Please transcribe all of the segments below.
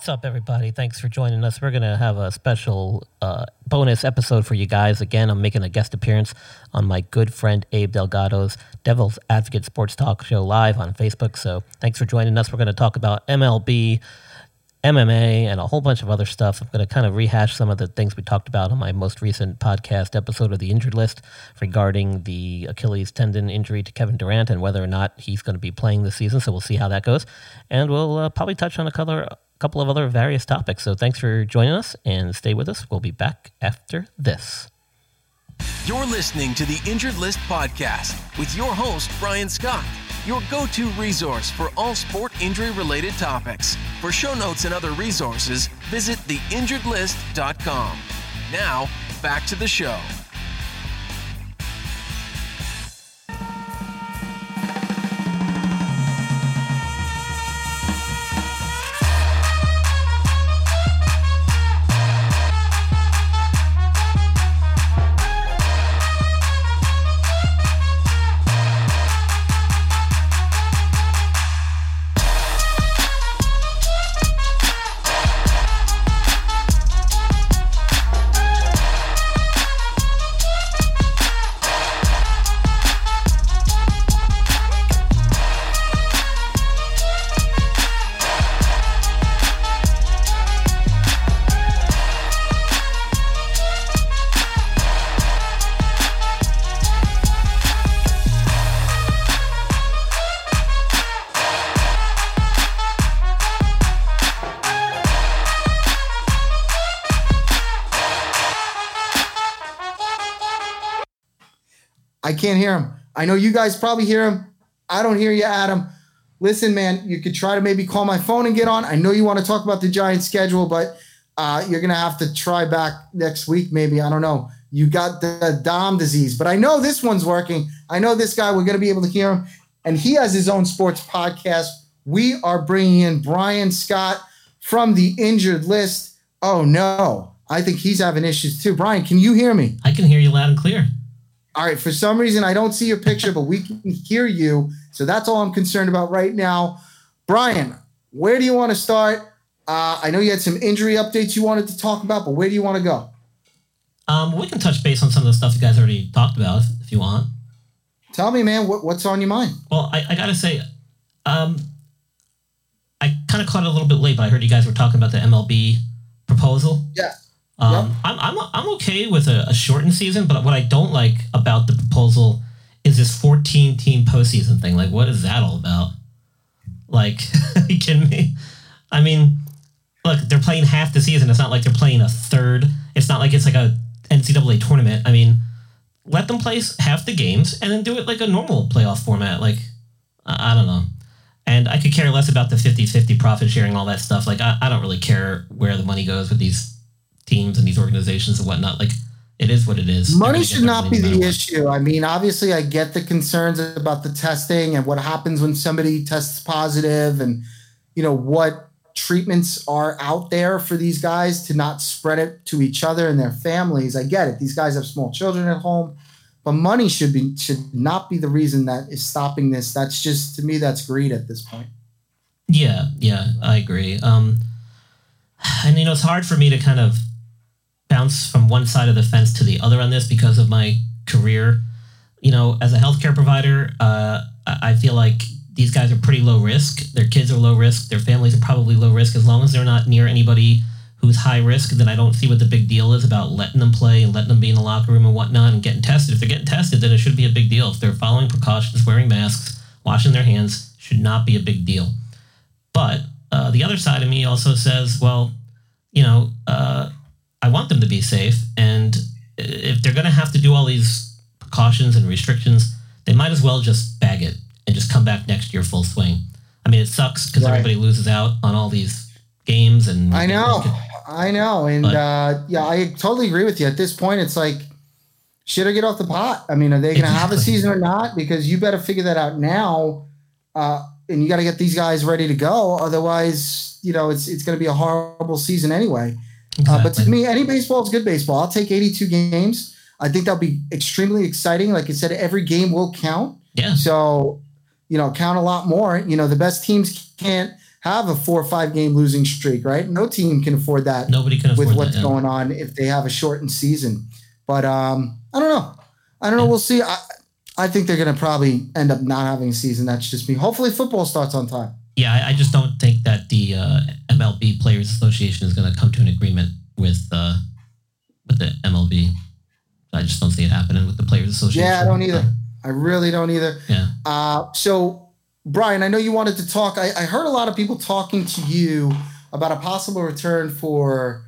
What's up, everybody? Thanks for joining us. We're going to have a special uh, bonus episode for you guys. Again, I'm making a guest appearance on my good friend Abe Delgado's Devil's Advocate Sports Talk Show live on Facebook. So thanks for joining us. We're going to talk about MLB, MMA, and a whole bunch of other stuff. I'm going to kind of rehash some of the things we talked about on my most recent podcast episode of the injured list regarding the Achilles tendon injury to Kevin Durant and whether or not he's going to be playing this season. So we'll see how that goes. And we'll uh, probably touch on a color couple of other various topics. So thanks for joining us and stay with us. We'll be back after this. You're listening to the Injured List podcast with your host, Brian Scott, your go to resource for all sport injury related topics. For show notes and other resources, visit theinjuredlist.com. Now, back to the show. I can't hear him. I know you guys probably hear him. I don't hear you, Adam. Listen, man, you could try to maybe call my phone and get on. I know you want to talk about the Giants schedule, but uh, you're going to have to try back next week, maybe. I don't know. You got the Dom disease, but I know this one's working. I know this guy, we're going to be able to hear him. And he has his own sports podcast. We are bringing in Brian Scott from the injured list. Oh, no. I think he's having issues too. Brian, can you hear me? I can hear you loud and clear. All right. For some reason, I don't see your picture, but we can hear you. So that's all I'm concerned about right now. Brian, where do you want to start? Uh, I know you had some injury updates you wanted to talk about, but where do you want to go? Um, we can touch base on some of the stuff you guys already talked about if, if you want. Tell me, man, what, what's on your mind? Well, I, I got to say, um, I kind of caught it a little bit late, but I heard you guys were talking about the MLB proposal. Yeah. Um, Yep. I'm, I'm, I'm okay with a, a shortened season, but what I don't like about the proposal is this 14 team postseason thing. Like, what is that all about? Like, you kidding me? I mean, look, they're playing half the season. It's not like they're playing a third. It's not like it's like a NCAA tournament. I mean, let them play half the games and then do it like a normal playoff format. Like, I, I don't know. And I could care less about the 50 50 profit sharing, all that stuff. Like, I, I don't really care where the money goes with these teams and these organizations and whatnot. Like, it is what it is. Money should not be the what. issue. I mean, obviously, I get the concerns about the testing and what happens when somebody tests positive and, you know, what treatments are out there for these guys to not spread it to each other and their families. I get it. These guys have small children at home, but money should be should not be the reason that is stopping this. That's just to me that's greed at this point. Yeah, yeah, I agree. Um, and you know, it's hard for me to kind of bounce from one side of the fence to the other on this because of my career. You know, as a healthcare provider, uh, I feel like these guys are pretty low risk. Their kids are low risk. Their families are probably low risk. As long as they're not near anybody who's high risk, then I don't see what the big deal is about letting them play and letting them be in the locker room and whatnot and getting tested. If they're getting tested, then it should be a big deal. If they're following precautions, wearing masks, washing their hands, should not be a big deal. But uh, the other side of me also says, well, you know, uh, I want them to be safe, and if they're going to have to do all these precautions and restrictions, they might as well just bag it and just come back next year full swing. I mean, it sucks because Right. everybody loses out on all these games, and I know, I know, and But- uh, yeah, I totally agree with you. At this point, it's like shit I get off the pot. I mean, are they going to have a season or not? Because you better figure that out now, uh, and you got to get these guys ready to go. Otherwise, you know, it's it's going to be a horrible season anyway. Uh, but to me, any baseball is good baseball. I'll take 82 games. I think that'll be extremely exciting. Like I said, every game will count. yeah, So, you know, count a lot more. You know, the best teams can't have a four or five game losing streak, right? No team can afford that nobody can afford with what's that. yeah. going on if they have a shortened season. But um, I don't know. I don't know. We'll see. I, I think they're going to probably end up not having a season. That's just me. Hopefully, football starts on time. Yeah, I, I just don't think that the uh, MLB Players Association is going to come to an agreement with uh, with the MLB. I just don't see it happening with the Players Association. Yeah, I don't either. I really don't either. Yeah. Uh, so, Brian, I know you wanted to talk. I, I heard a lot of people talking to you about a possible return for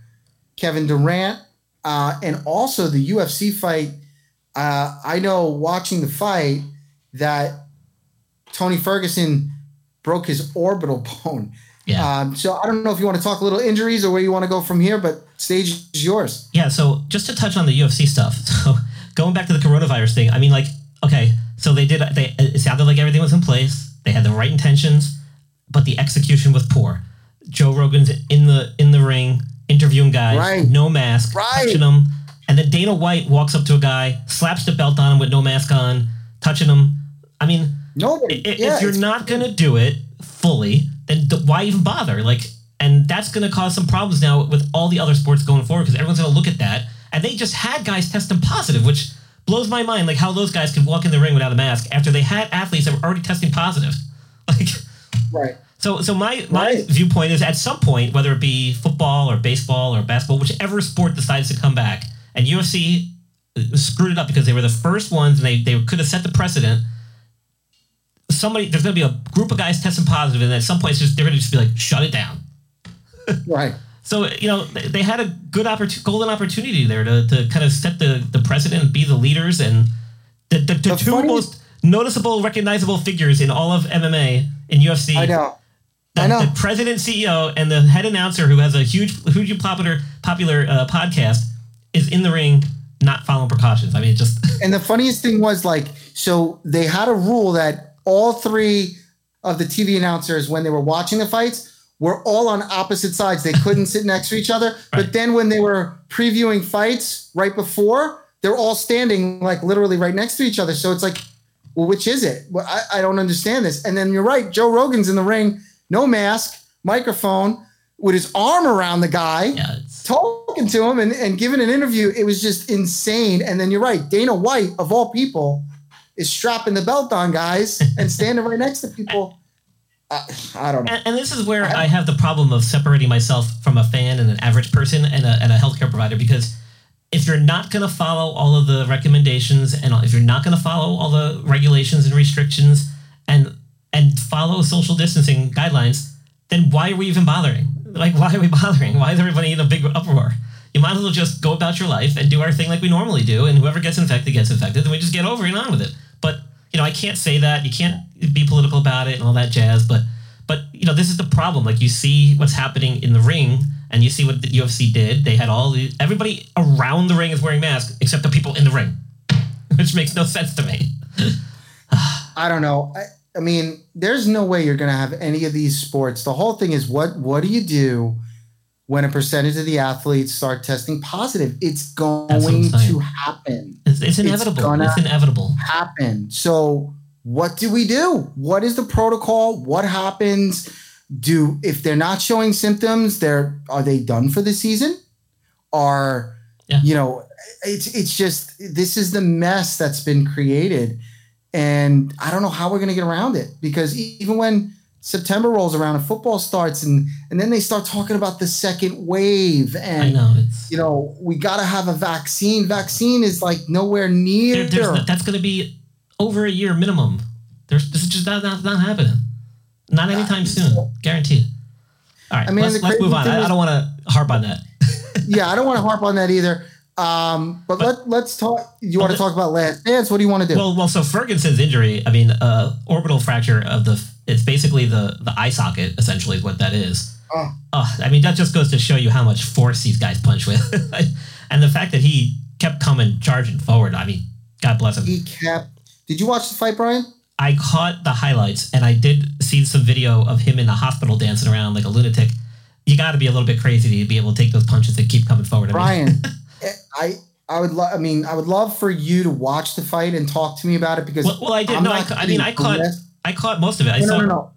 Kevin Durant uh, and also the UFC fight. Uh, I know watching the fight that Tony Ferguson broke his orbital bone. Yeah. Um, so I don't know if you want to talk a little injuries or where you want to go from here, but stage is yours. Yeah, so just to touch on the UFC stuff. So going back to the coronavirus thing, I mean, like, okay, so they did. They it sounded like everything was in place. They had the right intentions, but the execution was poor. Joe Rogan's in the in the ring interviewing guys, Right. no mask, Right. touching them, and then Dana White walks up to a guy, slaps the belt on him with no mask on, touching him. I mean, Nobody. yeah, if you're not gonna do it fully, then th- why even bother? Like, and that's gonna cause some problems now with all the other sports going forward because everyone's gonna look at that, and they just had guys testing positive, which blows my mind. Like how those guys could walk in the ring without a mask after they had athletes that were already testing positive. Like, right. so so my my Right. viewpoint is at some point, whether it be football or baseball or basketball, whichever sport decides to come back, and UFC screwed it up because they were the first ones and they, they could have set the precedent. Somebody there's gonna be a group of guys testing positive, and at some point it's just they're gonna just be like, shut it down. Right. So you know they, had a good opportunity, golden opportunity there to, to kind of set the the precedent, be the leaders, and the the, the, The two funny- most noticeable, recognizable figures in all of MMA in UFC I know. the, I know. the president, CEO, and the head announcer who has a huge, huge popular, popular uh, podcast is in the ring, not following precautions. I mean, it just And the funniest thing was like, so they had a rule that all three of the TV announcers, when they were watching the fights, were all on opposite sides. They couldn't sit next to each other. But then when they were previewing fights right before, they're all standing like literally right next to each other. So it's like, well, which is it? Well, I, I don't understand this. And then you're right, Joe Rogan's in the ring, no mask, microphone, with his arm around the guy yeah, talking to him and, and giving an interview. It was just insane. And then you're right, Dana White, of all people, is strapping the belt on guys and standing right next to people. I, I don't know. and, and this is where I have the problem of separating myself from a fan and an average person and a, and a healthcare provider because if you're not going to follow all of the recommendations and if you're not going to follow all the regulations and restrictions and and follow social distancing guidelines, then why are we even bothering? Like, why are we bothering? Why is everybody in a big uproar? You might as well just go about your life and do our thing like we normally do, and whoever gets infected gets infected, and we just get over and on with it. But you know, I can't say that. You can't be political about it and all that jazz. But but you know, this is the problem. Like you see what's happening in the ring, and you see what the UFC did. They had all the everybody around the ring is wearing masks except the people in the ring, which makes no sense to me. I don't know. I, I mean, there's no way you're going to have any of these sports. The whole thing is what what do you do when a percentage of the athletes start testing positive? It's going That's what I'm saying. to happen. It's, it's inevitable. gonna- it's inevitable. happen. So what do we do? What is the protocol? What happens? Do if they're not showing symptoms, they're are they done for the season? Are Yeah. you know, it's it's just this is the mess that's been created. And I don't know how we're gonna get around it because even when September rolls around and football starts and and then they start talking about the second wave I and know. It's you know we got to have a vaccine. Vaccine is like nowhere near. there, there's, that's going to be over a year minimum. There's this is just not not, not happening. Not anytime soon, guaranteed. All right, I mean, let's, let's move on. I, I don't want to harp on that. yeah, I don't want to harp on that either. Um, but, let let's talk. You want to talk about last dance? What do you want to do? Well, well, so Ferguson's injury. I mean, uh, orbital fracture of the. It's basically the the eye socket. Essentially, is what that is. Oh. Oh, I mean, that just goes to show you how much force these guys punch with, and the fact that he kept coming charging forward. I mean, God bless him. he kept. Did you watch the fight, Brian? I caught the highlights, and I did see some video of him in the hospital dancing around like a lunatic. You got to be a little bit crazy to be able to take those punches and keep coming forward. I mean, Brian, eh, I I would love. I mean, I would love for you to watch the fight and talk to me about it because well, well, I did. I'm No, I, ca- I mean, I caught. I caught most of it. I No, saw. no, no.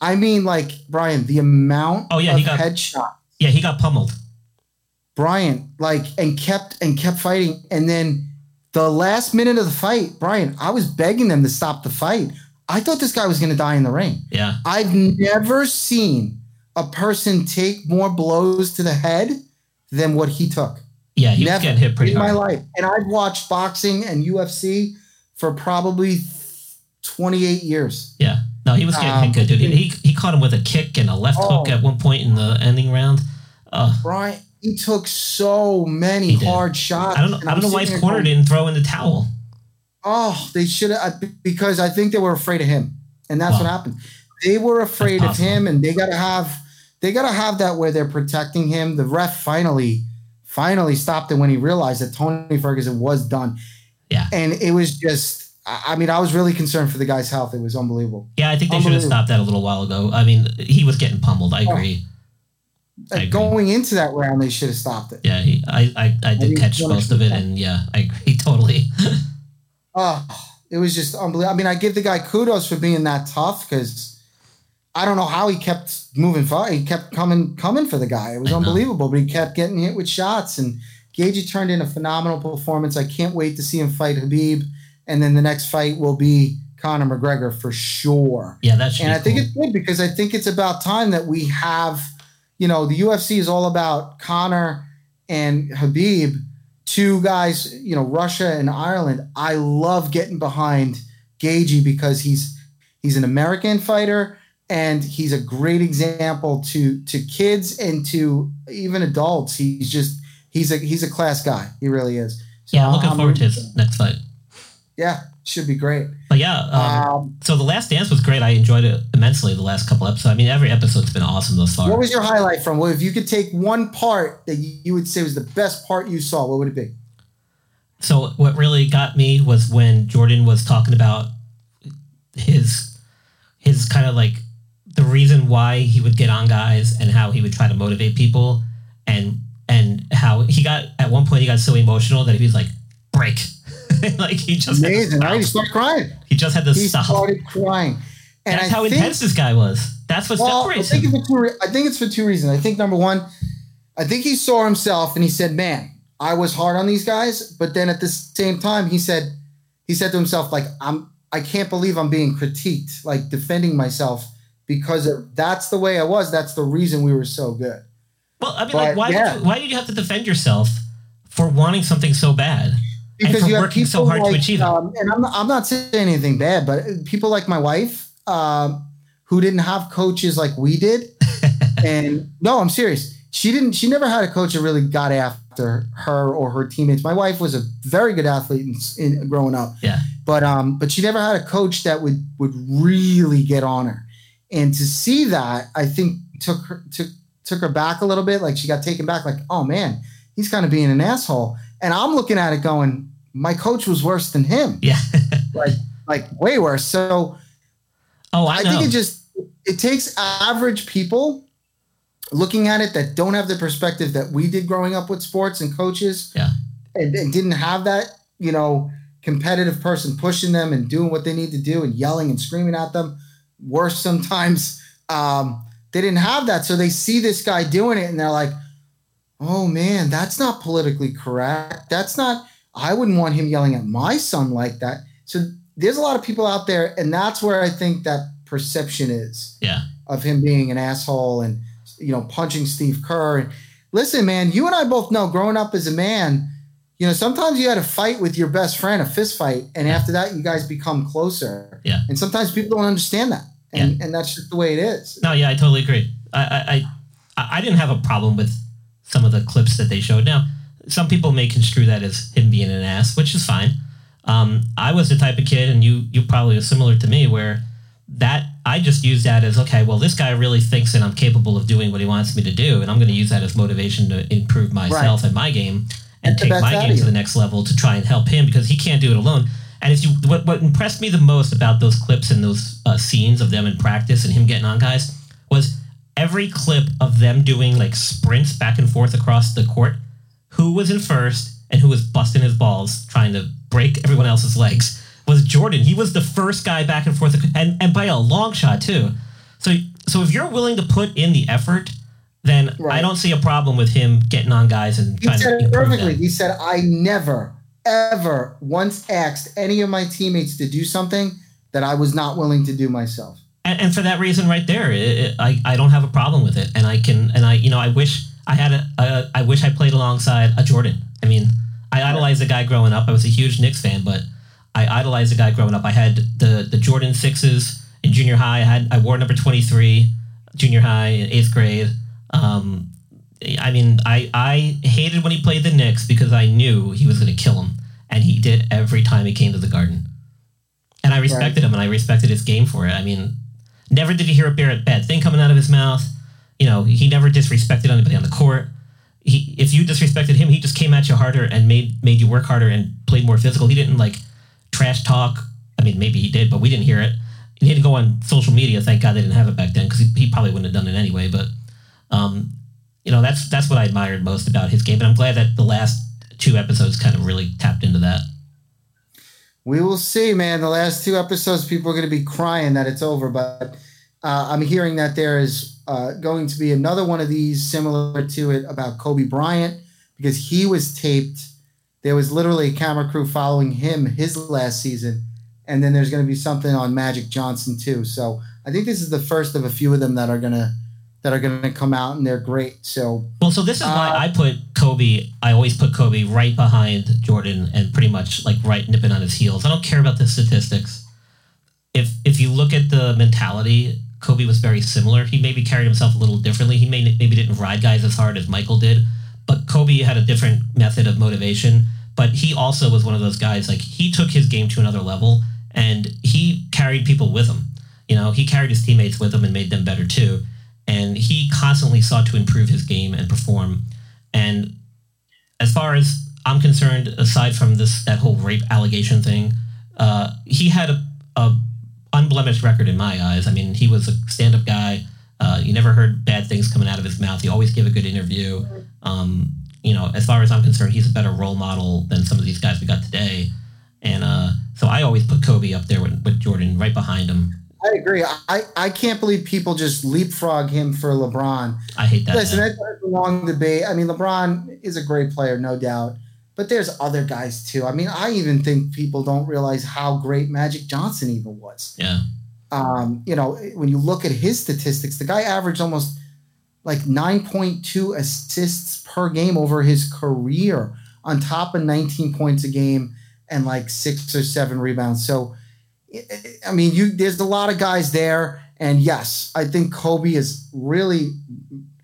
I mean, like Brian, the amount Oh, yeah, of he got- headshot. Yeah, he got pummeled. Brian, like, and kept and kept fighting, and then the last minute of the fight, Brian, I was begging them to stop the fight. I thought this guy was going to die in the ring. Yeah, I've never seen a person take more blows to the head than what he took. yeah, he was getting hit pretty in my life. And I've watched boxing and UFC for probably 28 years. Yeah, no, he was getting Um, good, dude. He he caught him with a kick and a left Oh. hook at one point in the ending round. Uh, Brian, he took so many hard shots. I don't know. I don't know why his corner going, didn't throw in the towel. Oh, they should have because I think they were afraid of him, and that's Wow. what happened. They were afraid of him, and they gotta have they gotta have that where they're protecting him. The ref finally finally stopped it when he realized that Tony Ferguson was done, Yeah, and it was just. I I mean, I was really concerned for the guy's health. It was unbelievable. yeah. I think they should have stopped that a little while ago. I mean, he was getting pummeled. I Oh. agree. Uh, I agree. going into that round, they should have stopped it. Yeah, he, I, I, I did mean, catch most of it, and yeah, I agree totally. Oh, it was just unbelievable. I mean, I give the guy kudos for being that tough because I don't know how he kept moving forward. He kept coming, coming for the guy. It was I know. unbelievable, but he kept getting hit with shots. And Gaethje turned in a phenomenal performance. I can't wait to see him fight Khabib, and then the next fight will be Conor McGregor for sure. Yeah, that's And I think cool. it's good because I think it's about time that we have, you know, the UFC is all about Conor and Khabib, two guys, you know, Russia and Ireland. I love getting behind Gaethje because he's he's an American fighter and he's a great example to to kids and to even adults. He's just he's a he's a class guy. He really is. So yeah, I'm looking I'm forward to his next fight. Yeah, should be great. But yeah, um, Um, so the last dance was great. I enjoyed it immensely. The last couple episodes. I mean, every episode's been awesome thus far. What was your highlight from? Well, if you could take one part that you you would say was the best part you saw, what would it be? So what really got me was when Jordan was talking about his his kind of like the reason why he would get on guys and how he would try to motivate people and and how he got at one point he got so emotional that he was like break like he just Amazing, right? He started crying. he just had to He stop started crying. And that's I how think, intense this guy was that's what Well, I separates think, him for two, re- I think it's for two reasons. I think number one, I think he saw himself and he said, "Man, I was hard on these guys," but then at the same time, he said, he said to himself, "Like I'm, I can't believe I'm being critiqued, like defending myself because of, that's the way I was. That's the reason we were so good." well I mean but, like why yeah. did you, why did you have to defend yourself for wanting something so bad because you have working so people hard to like, achieve it. Um, and I'm not, I'm not saying anything bad, but people like my wife, um, who didn't have coaches like we did, and no, I'm serious. She didn't. She never had a coach that really got after her or her teammates. My wife was a very good athlete in, in growing up, yeah but um, but she never had a coach that would would really get on her. And to see that, I think took her took took her back a little bit. Like she got taken back. Like, oh man, he's kind of being an asshole. And I'm looking at it going, my coach was worse than him. yeah Like like way worse. So oh I, I, think it just it takes average people looking at it that don't have the perspective that we did growing up with sports and coaches yeah and, and didn't have that, you know, competitive person pushing them and doing what they need to do and yelling and screaming at them. Worse sometimes. Um, they didn't have that. So they see this guy doing it and they're like, oh man, that's not politically correct. That's not, I wouldn't want him yelling at my son like that. So there's a lot of people out there, and that's where I think that perception is yeah of him being an asshole and you know punching Steve Kerr. And listen, man, you and I both know growing up as a man, you know sometimes you had a fight with your best friend, a fist fight, and after that you guys become closer. Yeah. And sometimes people don't understand that, and and that's just the way it is. No, yeah, I totally agree. I, I, I, I didn't have a problem with some of the clips that they showed. Now, some people may construe that as him being an ass, which is fine. Um, I was the type of kid, and you you probably are similar to me, where that I just use that as okay. Well, this guy really thinks that I'm capable of doing what he wants me to do, and I'm going to use that as motivation to improve myself Right. and my game and take my game to the next level to try and help him because he can't do it alone. And if you what what impressed me the most about those clips and those uh, scenes of them in practice and him getting on guys was every clip of them doing like sprints back and forth across the court. Who was in first and who was busting his balls trying to break everyone else's legs was Jordan. He was the first guy back and forth and and by a long shot too. So so if you're willing to put in the effort, then I don't see a problem with him getting on guys and He trying said to it perfectly. them. He said, I never, ever once asked any of my teammates to do something that I was not willing to do myself. and, and for that reason right there it, it, I, I don't have a problem with it and i can and i you know i wish i had a, a i wish i played alongside a jordan. I mean i idolized the guy growing up. I was a huge Knicks fan but i idolized the guy growing up. I had the the jordan sixes in junior high. I had i wore number 23 junior high in eighth grade. Um i mean i i hated when he played the Knicks because i knew he was going to kill him and he did every time he came to the garden. And I respected him and I respected his game for it. I mean, never did you hear a bad thing coming out of his mouth. You know, he never disrespected anybody on the court. He, if you disrespected him, he just came at you harder and made made you work harder and played more physical. He didn't like trash talk. I mean, maybe he did, but we didn't hear it. He didn't go on social media. Thank God they didn't have it back then because he, he probably wouldn't have done it anyway. But um, you know, that's that's what I admired most about his game, and I'm glad that the last two episodes kind of really tapped into that. We will see, man. The last two episodes, people are going to be crying that it's over, but uh, I'm hearing that there is uh, going to be another one of these similar to it about Kobe Bryant because he was taped. There was literally a camera crew following him his last season, and then there's going to be something on Magic Johnson too. So I think this is the first of a few of them that are gonna that are gonna come out, and they're great. So Well, so this is why Uh, I put Kobe. I always put Kobe right behind Jordan and pretty much like right nipping on his heels. I don't care about the statistics. If if you look at the mentality, Kobe was very similar. He maybe carried himself a little differently. He may, maybe didn't ride guys as hard as Michael did, but Kobe had a different method of motivation. But he also was one of those guys like he took his game to another level and he carried people with him. You know, he carried his teammates with him and made them better too. And he constantly sought to improve his game and perform. And as far as I'm concerned, aside from this that whole rape allegation thing, uh, he had a, a unblemished record in my eyes. I mean, he was a stand-up guy. Uh, you never heard bad things coming out of his mouth. He always gave a good interview. Um, you know, as far as I'm concerned, he's a better role model than some of these guys we got today. And uh, so I always put Kobe up there with, with Jordan right behind him. I agree. I, I can't believe people just leapfrog him for LeBron. I hate that. Listen, man. that's a long debate. I mean, LeBron is a great player, no doubt. But there's other guys too. I mean, I even think people don't realize how great Magic Johnson even was. yeah. Um, you know, when you look at his statistics, the guy averaged almost like 9.2 assists per game over his career, on top of 19 points a game and like six or seven rebounds. So, I- I mean, you there's a lot of guys there, and yes, I think Kobe is really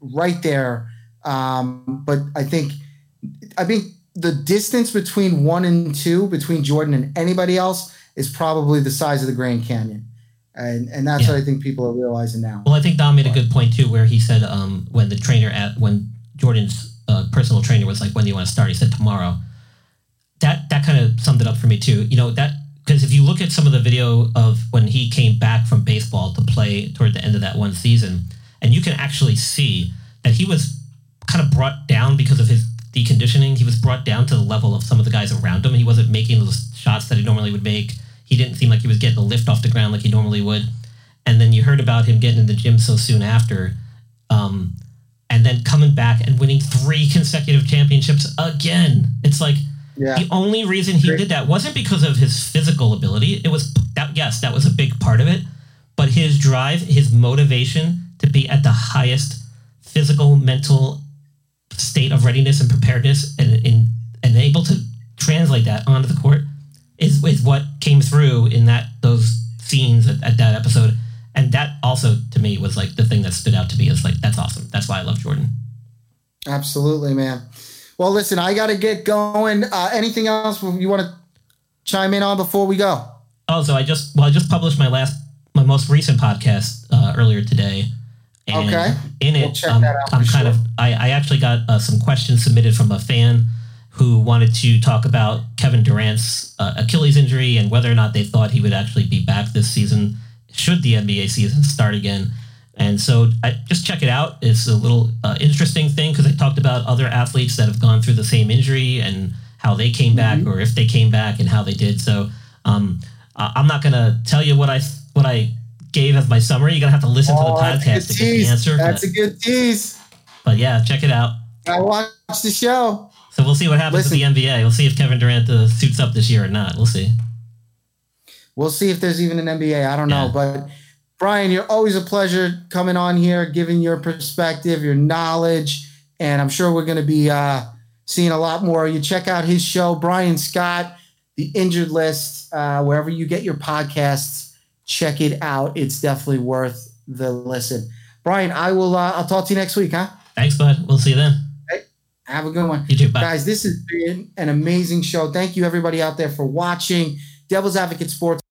right there. Um, but I think, I think the distance between one and two, between Jordan and anybody else, is probably the size of the Grand Canyon, and and that's Yeah. what I think people are realizing now. Well, I think Don made a good point too, where he said um, when the trainer at when Jordan's uh, personal trainer was like, "When do you want to start?" He said, "Tomorrow." That that kind of summed it up for me too. You know that because if you look at some of the video of when he came back from baseball to play toward the end of that one season, and you can actually see that he was kind of brought down because of his deconditioning. He was brought down to the level of some of the guys around him. He wasn't making those shots that he normally would make. He didn't seem like he was getting a lift off the ground like he normally would. And then you heard about him getting in the gym so soon after, um, and then coming back and winning three consecutive championships again. It's like Yeah. the only reason he did that wasn't because of his physical ability. It was that yes, that was a big part of it, but his drive, his motivation to be at the highest physical, mental state of readiness and preparedness, and and, and able to translate that onto the court is is what came through in that those scenes at, at that episode. And that also to me was like the thing that stood out to me is like that's awesome. That's why I love Jordan. Absolutely, man. Well, listen, I got to get going. Uh, anything else you want to chime in on before we go? Oh, so I just well, I just published my last, my most recent podcast uh, earlier today. And okay. In it, we'll um, I'm kind sure. of I, I actually got uh, some questions submitted from a fan who wanted to talk about Kevin Durant's uh, Achilles injury and whether or not they thought he would actually be back this season should the NBA season start again. And so I, just check it out. It's a little uh, interesting thing because I talked about other athletes that have gone through the same injury and how they came back mm-hmm. or if they came back and how they did. So um, I'm not going to tell you what I what I gave as my summary. You're going to have to listen oh, to the oh, podcast to get the answer. That's but, a good tease. But yeah, check it out. I watch the show. So we'll see what happens Listen, the NBA. We'll see if Kevin Durant uh, suits up this year or not. We'll see. We'll see if there's even an NBA. I don't yeah. know, but Brian, you're always a pleasure coming on here, giving your perspective, your knowledge, and I'm sure we're going to be uh, seeing a lot more. You check out his show, Brian Scott, The Injured List, uh, wherever you get your podcasts. Check it out. It's definitely worth the listen. Brian, I will. Uh, I'll talk to you next week, huh? Thanks, bud. We'll see you then. Have a good one. You too. Bye. Guys, this has been an amazing show. Thank you, everybody out there, for watching Devil's Advocate Sports.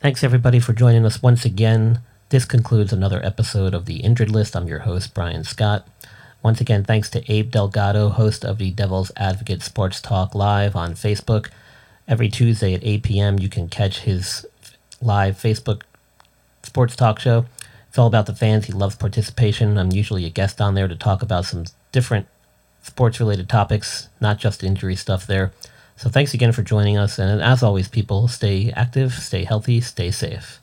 Thanks, everybody, for joining us once again. This concludes another episode of The Injured List. I'm your host, Brian Scott. Once again, thanks to Abe Delgado, host of the Devil's Advocate Sports Talk Live on Facebook. Every Tuesday at 8 p.m., you can catch his live Facebook sports talk show. It's all about the fans. He loves participation. I'm usually a guest on there to talk about some different sports related topics, not just injury stuff there. So thanks again for joining us. And as always, people, stay active, stay healthy, stay safe.